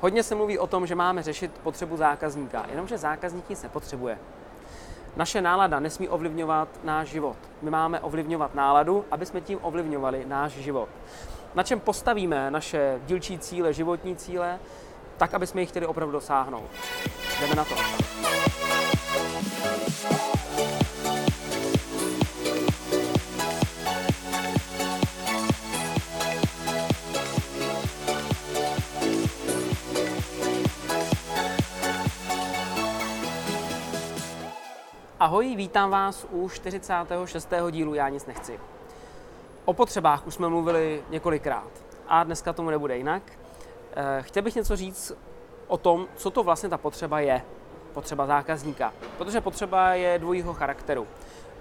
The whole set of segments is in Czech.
Hodně se mluví o tom, že máme řešit potřebu zákazníka, jenomže zákazník nic nepotřebuje. Naše nálada nesmí ovlivňovat náš život. My máme ovlivňovat náladu, aby jsme tím ovlivňovali náš život. Na čem postavíme naše dílčí cíle, životní cíle, tak, aby jsme jich chtěli opravdu dosáhnout. Jdeme na to. Ahoj, vítám vás u 46. dílu Já nic nechci. O potřebách už jsme mluvili několikrát a dneska tomu nebude jinak. Eh, chtěl bych něco říct o tom, co to vlastně ta potřeba je. Potřeba zákazníka. Protože potřeba je dvojího charakteru.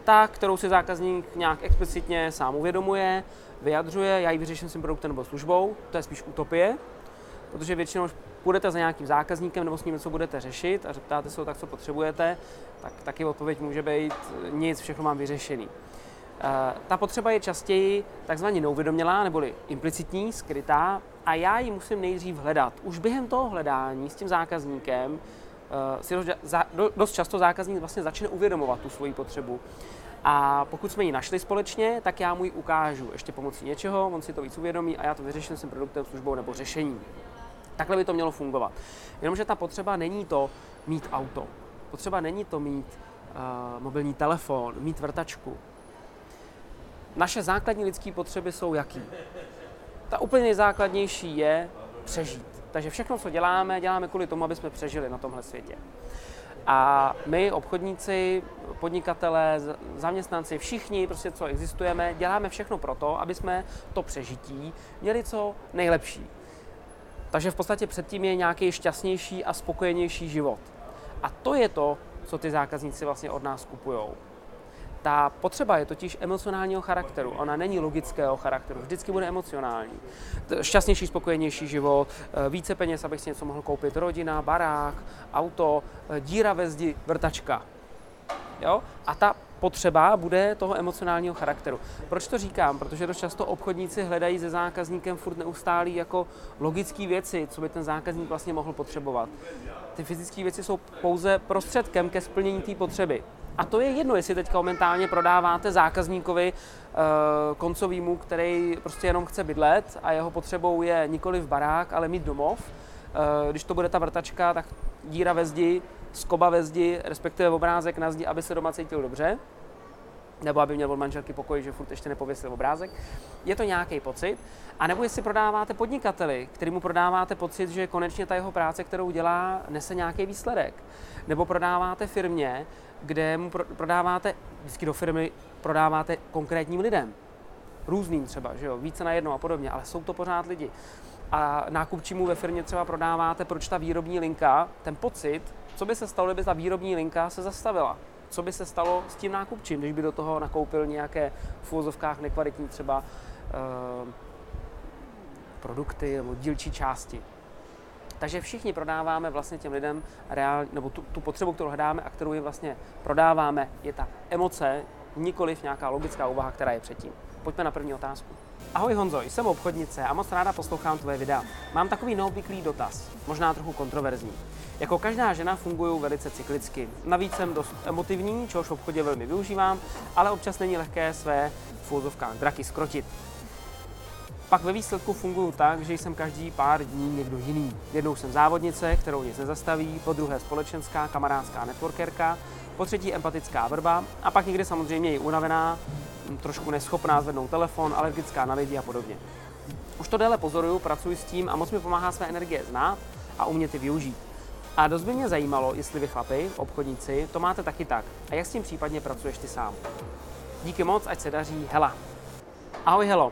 Ta, kterou si zákazník nějak explicitně sám uvědomuje, vyjadřuje, já ji vyřeším svým produktem nebo službou, to je spíš utopie, protože většinou půjdete za nějakým zákazníkem nebo s ním něco budete řešit a zeptáte se ho, tak co potřebujete, tak taky odpověď může být nic, všechno mám vyřešený. Eh, ta potřeba je častěji takzvaně neuvědomělá neboli implicitní, skrytá a já ji musím nejdřív hledat. Už během toho hledání s tím zákazníkem eh, si dost často zákazník vlastně začne uvědomovat tu svoji potřebu. A pokud jsme ji našli společně, tak já mu ji ukážu ještě pomocí něčeho, on si to víc uvědomí a já to vyřeším svým produktem, službou nebo řešením. Takhle by to mělo fungovat. Jenomže ta potřeba není to mít auto. Potřeba není to mít uh, mobilní telefon, mít vrtačku. Naše základní lidské potřeby jsou jaký? Ta úplně nejzákladnější je přežít. Takže všechno, co děláme, děláme kvůli tomu, aby jsme přežili na tomhle světě. A my, obchodníci, podnikatelé, zaměstnanci, všichni, prostě co existujeme, děláme všechno proto, aby jsme to přežití měli co nejlepší. Takže v podstatě předtím je nějaký šťastnější a spokojenější život. A to je to, co ty zákazníci vlastně od nás kupují. Ta potřeba je totiž emocionálního charakteru, ona není logického charakteru, vždycky bude emocionální. Šťastnější, spokojenější život, eh, více peněz, abych si něco mohl koupit, rodina, barák, auto, eh, díra ve zdi, vrtačka. Jo? A ta potřeba bude toho emocionálního charakteru. Proč to říkám? Protože dost často obchodníci hledají se zákazníkem furt neustálý jako logické věci, co by ten zákazník vlastně mohl potřebovat. Ty fyzické věci jsou pouze prostředkem ke splnění té potřeby. A to je jedno, jestli teď momentálně prodáváte zákazníkovi uh, koncovýmu, který prostě jenom chce bydlet a jeho potřebou je nikoli v barák, ale mít domov. Uh, když to bude ta vrtačka, tak díra ve zdi, skoba ve zdi, respektive obrázek na zdi, aby se doma cítil dobře, nebo aby měl od manželky pokoj, že furt ještě nepověsil obrázek. Je to nějaký pocit. A nebo jestli prodáváte podnikateli, který mu prodáváte pocit, že konečně ta jeho práce, kterou dělá, nese nějaký výsledek. Nebo prodáváte firmě, kde mu prodáváte, vždycky do firmy prodáváte konkrétním lidem. Různým třeba, že jo, více na jedno a podobně, ale jsou to pořád lidi. A nákupčímu ve firmě třeba prodáváte, proč ta výrobní linka, ten pocit, co by se stalo, kdyby ta výrobní linka se zastavila. Co by se stalo s tím nákupčím, když by do toho nakoupil nějaké v úvozovkách nekvalitní třeba uh, produkty nebo dílčí části. Takže všichni prodáváme vlastně těm lidem reál, nebo tu, tu potřebu, kterou hledáme a kterou jim vlastně prodáváme, je ta emoce, nikoliv nějaká logická úvaha, která je předtím. Pojďme na první otázku. Ahoj Honzo, jsem obchodnice a moc ráda poslouchám tvoje videa. Mám takový neobvyklý dotaz, možná trochu kontroverzní. Jako každá žena fungují velice cyklicky. Navíc jsem dost emotivní, čehož v obchodě velmi využívám, ale občas není lehké své úzovkách draky skrotit. Pak ve výsledku fungují tak, že jsem každý pár dní někdo jiný. Jednou jsem závodnice, kterou nic nezastaví, po druhé společenská, kamarádská networkerka, po třetí empatická vrba a pak někdy samozřejmě i unavená, trošku neschopná zvednout telefon, alergická na lidi a podobně. Už to déle pozoruju, pracuji s tím a moc mi pomáhá své energie znát a umět je využít. A dost by mě zajímalo, jestli vy chlapi, obchodníci, to máte taky tak. A jak s tím případně pracuješ ty sám? Díky moc, ať se daří. Hela. Ahoj, Helo.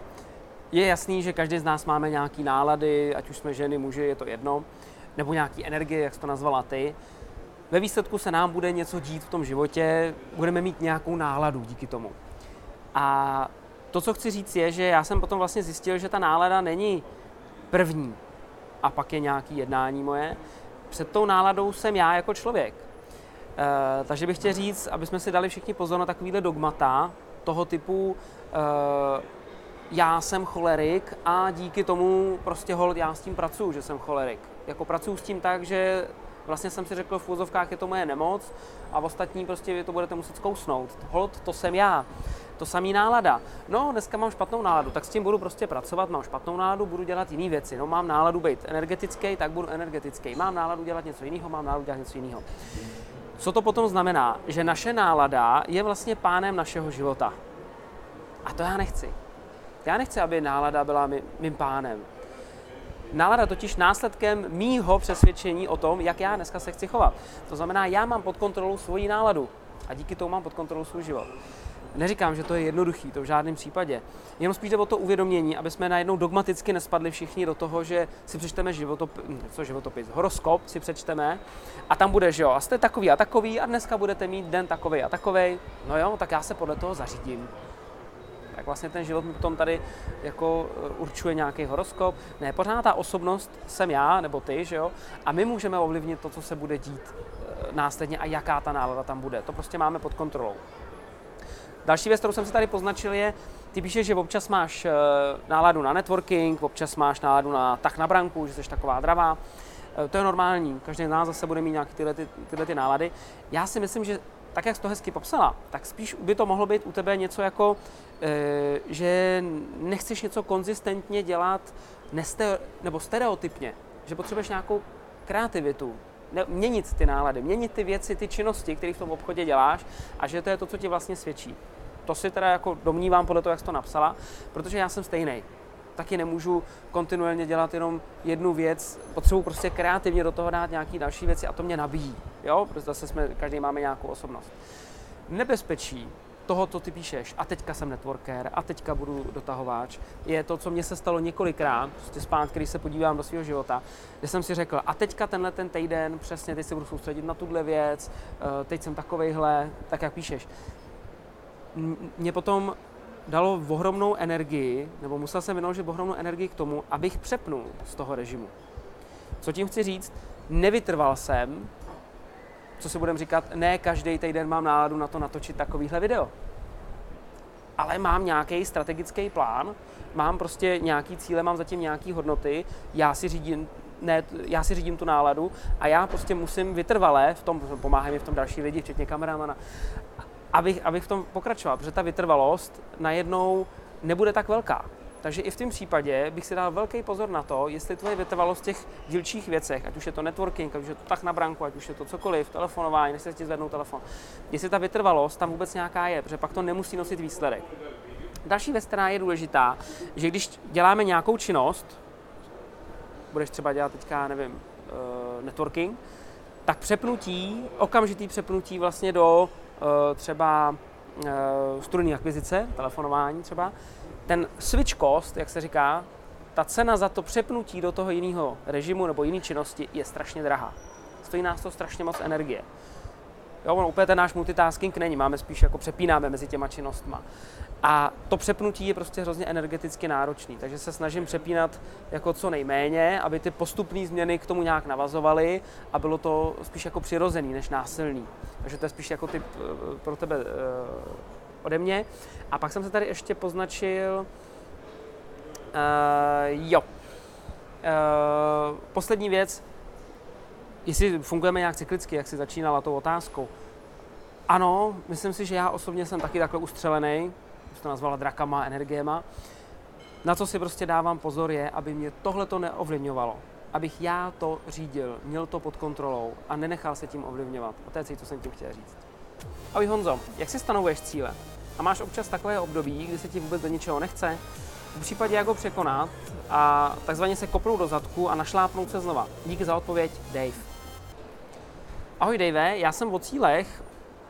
Je jasný, že každý z nás máme nějaký nálady, ať už jsme ženy, muži, je to jedno, nebo nějaký energie, jak jsi to nazvala ty. Ve výsledku se nám bude něco dít v tom životě, budeme mít nějakou náladu díky tomu. A to, co chci říct, je, že já jsem potom vlastně zjistil, že ta nálada není první a pak je nějaký jednání moje. Před tou náladou jsem já jako člověk. E, takže bych chtěl říct, aby jsme si dali všichni pozor na takovýhle dogmata toho typu e, já jsem cholerik a díky tomu prostě hold, já s tím pracuju, že jsem cholerik. jako pracuji s tím tak, že vlastně jsem si řekl, v úzovkách je to moje nemoc a v ostatní prostě vy to budete muset zkousnout. Hold, to jsem já. To samý nálada. No, dneska mám špatnou náladu, tak s tím budu prostě pracovat. Mám špatnou náladu, budu dělat jiné věci. No, mám náladu být energetický, tak budu energetický. Mám náladu dělat něco jiného, mám náladu dělat něco jiného. Co to potom znamená? Že naše nálada je vlastně pánem našeho života. A to já nechci. Já nechci, aby nálada byla mým pánem. Nálada totiž následkem mýho přesvědčení o tom, jak já dneska se chci chovat. To znamená, já mám pod kontrolou svoji náladu a díky tomu mám pod kontrolou svůj život. Neříkám, že to je jednoduchý, to v žádném případě. Jenom spíš jde o to uvědomění, aby jsme najednou dogmaticky nespadli všichni do toho, že si přečteme životop, co životopis, horoskop si přečteme a tam bude, že jo, a jste takový a takový a dneska budete mít den takový a takový. No jo, tak já se podle toho zařídím tak vlastně ten život mi potom tady jako eh, určuje nějaký horoskop. Ne, pořád ta osobnost jsem já nebo ty, že jo? A my můžeme ovlivnit to, co se bude dít eh, následně a jaká ta nálada tam bude. To prostě máme pod kontrolou. Další věc, kterou jsem si tady poznačil, je, ty píšeš, že občas máš eh, náladu na networking, občas máš náladu na tak na branku, že jsi taková dravá. To je normální, každý z nás zase bude mít nějaké tyhle, ty, tyhle ty nálady. Já si myslím, že tak, jak jsi to hezky popsala, tak spíš by to mohlo být u tebe něco jako, e, že nechceš něco konzistentně dělat neste, nebo stereotypně, že potřebuješ nějakou kreativitu, ne, měnit ty nálady, měnit ty věci, ty činnosti, které v tom obchodě děláš a že to je to, co ti vlastně svědčí. To si teda jako domnívám podle toho, jak jsi to napsala, protože já jsem stejný taky nemůžu kontinuálně dělat jenom jednu věc, potřebuji prostě kreativně do toho dát nějaké další věci a to mě nabíjí, jo, protože zase jsme, každý máme nějakou osobnost. Nebezpečí toho, co ty píšeš, a teďka jsem networker, a teďka budu dotahováč, je to, co mně se stalo několikrát, prostě zpátky, když se podívám do svého života, kde jsem si řekl, a teďka tenhle ten týden, přesně, teď se budu soustředit na tuhle věc, eh, teď jsem takovejhle, tak jak píšeš. Mě potom dalo ohromnou energii, nebo musel jsem vynaložit ohromnou energii k tomu, abych přepnul z toho režimu. Co tím chci říct? Nevytrval jsem, co si budeme říkat, ne každý týden mám náladu na to natočit takovýhle video. Ale mám nějaký strategický plán, mám prostě nějaký cíle, mám zatím nějaký hodnoty, já si řídím ne, já si řídím tu náladu a já prostě musím vytrvalé v tom, pomáhají mi v tom další lidi, včetně kameramana, abych, abych v tom pokračoval, protože ta vytrvalost najednou nebude tak velká. Takže i v tom případě bych si dal velký pozor na to, jestli tvoje vytrvalost v těch dílčích věcech, ať už je to networking, ať už je to tak na branku, ať už je to cokoliv, telefonování, než se ti zvednou telefon, jestli ta vytrvalost tam vůbec nějaká je, protože pak to nemusí nosit výsledek. Další věc, která je důležitá, že když děláme nějakou činnost, budeš třeba dělat teďka, nevím, uh, networking, tak přepnutí, okamžitý přepnutí vlastně do Eh, třeba eh, studijní akvizice, telefonování třeba, ten switch cost, jak se říká, ta cena za to přepnutí do toho jiného režimu nebo jiné činnosti je strašně drahá. Stojí nás to strašně moc energie. Jo, on úplně ten náš multitasking není, máme spíš jako přepínáme mezi těma činnostma. A to přepnutí je prostě hrozně energeticky náročný, takže se snažím přepínat jako co nejméně, aby ty postupné změny k tomu nějak navazovaly a bylo to spíš jako přirozený než násilný. Takže to je spíš jako typ eh, pro tebe uh, ode mě. A pak jsem se tady ještě poznačil, uh, jo, uh, poslední věc, jestli fungujeme nějak cyklicky, jak si začínala tou otázkou. Ano, myslím si, že já osobně jsem taky takhle ustřelený, už to nazvala drakama, energiema. Na co si prostě dávám pozor je, aby mě tohle to neovlivňovalo. Abych já to řídil, měl to pod kontrolou a nenechal se tím ovlivňovat. A to je co jsem tím chtěl říct. Ahoj Honzo, jak si stanovuješ cíle? A máš občas takové období, kdy se ti vůbec do ničeho nechce? V případě, jak ho překonat a takzvaně se kopnout do zadku a našlápnout se znova. Díky za odpověď, Dave. Ahoj Dave, já jsem o cílech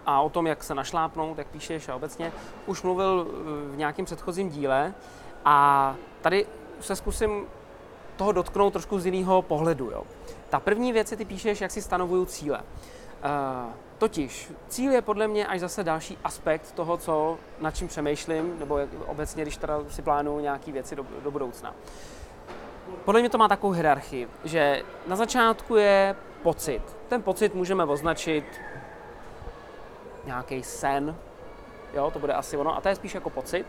a o tom, jak se našlápnout, jak píšeš a obecně, už mluvil v nějakém předchozím díle a tady se zkusím toho dotknout trošku z jiného pohledu. Jo. Ta první věc je, ty píšeš, jak si stanovuju cíle. Uh, totiž cíl je podle mě až zase další aspekt toho, co, nad čím přemýšlím, nebo obecně, když teda si plánuju nějaké věci do, do budoucna. Podle mě to má takovou hierarchii, že na začátku je pocit. Ten pocit můžeme označit nějaký sen, jo, to bude asi ono, a to je spíš jako pocit.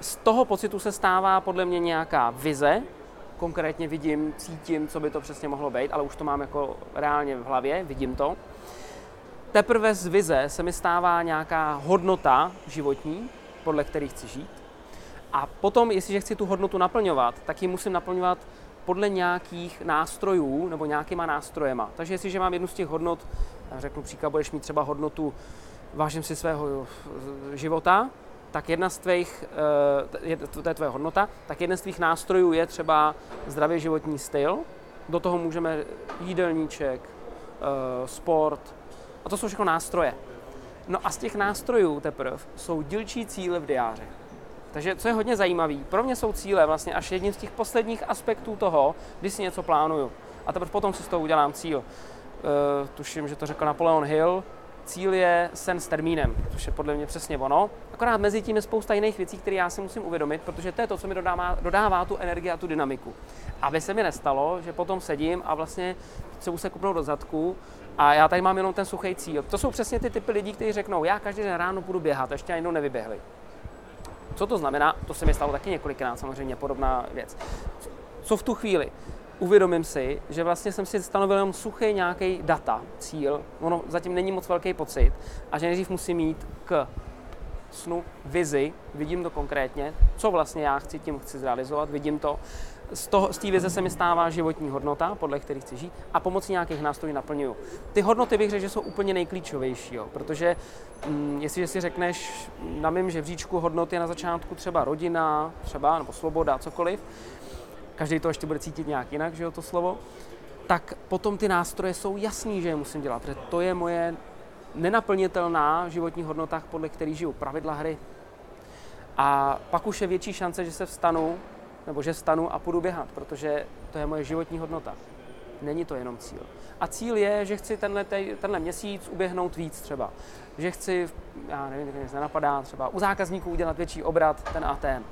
Z toho pocitu se stává podle mě nějaká vize, konkrétně vidím, cítím, co by to přesně mohlo být, ale už to mám jako reálně v hlavě, vidím to. Teprve z vize se mi stává nějaká hodnota životní, podle které chci žít. A potom, jestliže chci tu hodnotu naplňovat, tak ji musím naplňovat podle nějakých nástrojů nebo nějakýma nástrojema. Takže jestliže mám jednu z těch hodnot, řeknu příklad, budeš mít třeba hodnotu vážím si svého života, tak jedna z tvých, eh, to je tvoje hodnota, tak jeden z tvých nástrojů je třeba zdravý životní styl. Do toho můžeme jídelníček, eh, sport, a to jsou všechno nástroje. No a z těch nástrojů teprve jsou dílčí cíle v diáři. Takže co je hodně zajímavé, pro mě jsou cíle vlastně až jedním z těch posledních aspektů toho, když si něco plánuju. A teprve potom si z toho udělám cíl. Uh, tuším, že to řekl Napoleon Hill, cíl je sen s termínem, což je podle mě přesně ono. Akorát mezi tím je spousta jiných věcí, které já si musím uvědomit, protože to je to, co mi dodává, dodává tu energii a tu dynamiku. Aby se mi nestalo, že potom sedím a vlastně se se kupnout do zadku a já tady mám jenom ten suchý cíl. To jsou přesně ty typy lidí, kteří řeknou, já každý den ráno budu běhat, ještě ani nevyběhli. Co to znamená? To se mi stalo taky několikrát, samozřejmě podobná věc. Co v tu chvíli? Uvědomím si, že vlastně jsem si stanovil jenom suchý nějaký data, cíl, ono zatím není moc velký pocit a že nejdřív musím mít k snu vizi, vidím to konkrétně, co vlastně já chci tím chci zrealizovat, vidím to, z, toho, z té vize se mi stává životní hodnota, podle které chci žít, a pomocí nějakých nástrojů naplňuju. Ty hodnoty bych řekl, že jsou úplně nejklíčovější, jo, protože hm, jestliže si řekneš na mém žebříčku hodnoty na začátku třeba rodina, třeba nebo svoboda, cokoliv, každý to ještě bude cítit nějak jinak, že jo, to slovo, tak potom ty nástroje jsou jasný, že je musím dělat, protože to je moje nenaplnitelná životní hodnota, podle který žiju, pravidla hry. A pak už je větší šance, že se vstanu nebo že stanu a půjdu běhat, protože to je moje životní hodnota. Není to jenom cíl. A cíl je, že chci tenhle, tenhle měsíc uběhnout víc třeba. Že chci, já nevím, se nenapadá, třeba u zákazníků udělat větší obrat, ten a ten.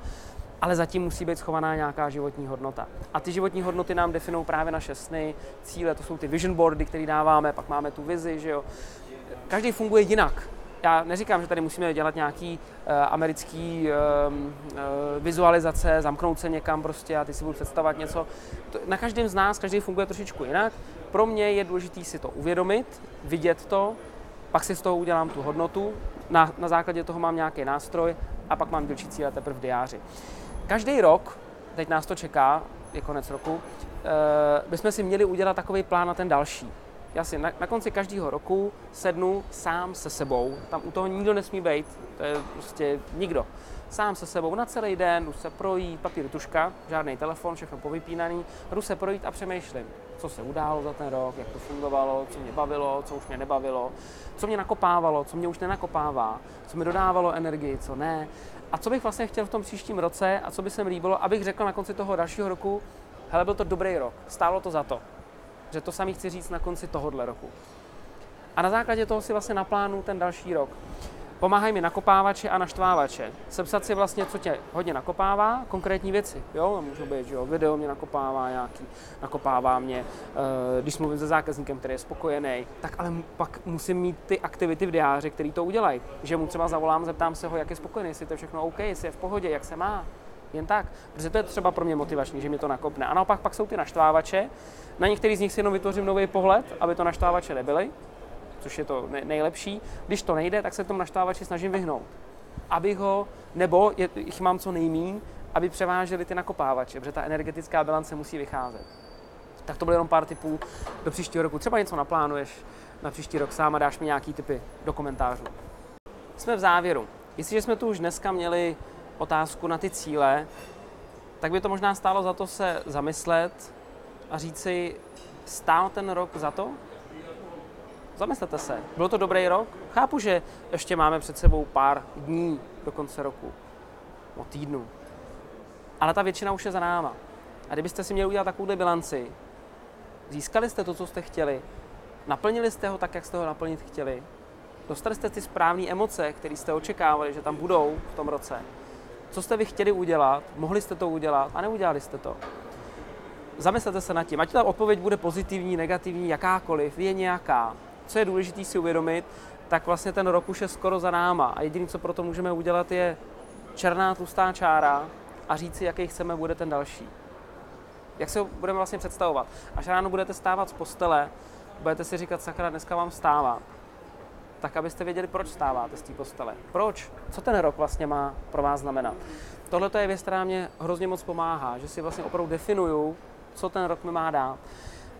Ale zatím musí být schovaná nějaká životní hodnota. A ty životní hodnoty nám definují právě naše sny, cíle, to jsou ty vision boardy, které dáváme, pak máme tu vizi, že jo. Každý funguje jinak já neříkám, že tady musíme dělat nějaký uh, americký uh, uh, vizualizace, zamknout se někam prostě a ty si budu představovat něco. To, na každém z nás, každý funguje trošičku jinak. Pro mě je důležité si to uvědomit, vidět to, pak si z toho udělám tu hodnotu, na, na základě toho mám nějaký nástroj a pak mám dílčí cíle teprve v diáři. Každý rok, teď nás to čeká, je konec roku, uh, bychom si měli udělat takový plán na ten další. Já si na, na konci každého roku sednu sám se sebou, tam u toho nikdo nesmí být, to je prostě nikdo. Sám se sebou na celý den, jdu se projít, papír, tuška, žádný telefon, všechno povypínaný, jdu se projít a přemýšlím, co se událo za ten rok, jak to fungovalo, co mě bavilo, co už mě nebavilo, co mě nakopávalo, co mě už nenakopává, co mi dodávalo energii, co ne. A co bych vlastně chtěl v tom příštím roce a co by se mi líbilo, abych řekl na konci toho dalšího roku, hele, byl to dobrý rok, stálo to za to že to samý chci říct na konci tohohle roku. A na základě toho si vlastně naplánu ten další rok. Pomáhají mi nakopávače a naštvávače. Sepsat si vlastně, co tě hodně nakopává, konkrétní věci. Jo, můžu být, že jo, video mě nakopává nějaký, nakopává mě, uh, když mluvím se zákazníkem, který je spokojený, tak ale pak musím mít ty aktivity v diáři, který to udělají. Že mu třeba zavolám, zeptám se ho, jak je spokojený, jestli to je všechno OK, jestli je v pohodě, jak se má, jen tak. Protože to je třeba pro mě motivační, že mě to nakopne. A naopak pak jsou ty naštvávače. Na některý z nich si jenom vytvořím nový pohled, aby to naštvávače nebyly, což je to nejlepší. Když to nejde, tak se tomu naštvávači snažím vyhnout. Abych ho, nebo jich mám co nejmín, aby převážely ty nakopávače, protože ta energetická bilance musí vycházet. Tak to bylo jenom pár typů do příštího roku. Třeba něco naplánuješ na příští rok sám a dáš mi nějaký typy do komentářů. Jsme v závěru. Jestliže jsme tu už dneska měli otázku na ty cíle, tak by to možná stálo za to se zamyslet a říct si, stál ten rok za to? Zamyslete se, byl to dobrý rok? Chápu, že ještě máme před sebou pár dní do konce roku, o týdnu. Ale ta většina už je za náma. A kdybyste si měli udělat takovou bilanci, získali jste to, co jste chtěli, naplnili jste ho tak, jak jste ho naplnit chtěli, dostali jste ty správné emoce, které jste očekávali, že tam budou v tom roce, co jste vy chtěli udělat, mohli jste to udělat a neudělali jste to. Zamyslete se nad tím, ať ta odpověď bude pozitivní, negativní, jakákoliv, je nějaká. Co je důležité si uvědomit, tak vlastně ten rok už je skoro za náma a jediné, co pro to můžeme udělat, je černá tlustá čára a říct si, jaký chceme bude ten další. jak se ho budeme vlastně představovat. Až ráno budete stávat z postele, budete si říkat, sakra, dneska vám vstávat, tak abyste věděli, proč stáváte z té postele. Proč? Co ten rok vlastně má pro vás znamenat? Tohle je věc, která mě hrozně moc pomáhá, že si vlastně opravdu definuju, co ten rok mi má dát.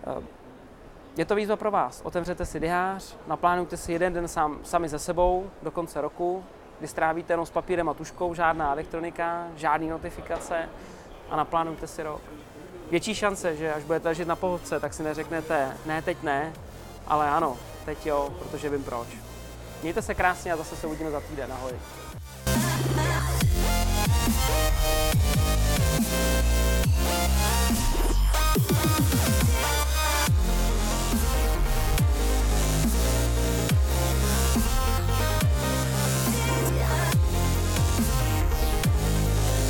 Eh, je to výzva pro vás. Otevřete si diář, naplánujte si jeden den sám, sami ze sebou do konce roku, kdy strávíte jenom s papírem a tuškou, žádná elektronika, žádné notifikace a naplánujte si rok. Větší šance, že až budete ležet na pohodce, tak si neřeknete, ne, teď ne, ale ano, teď jo, protože vím proč. Mějte se krásně a zase se uvidíme za týden. Ahoj.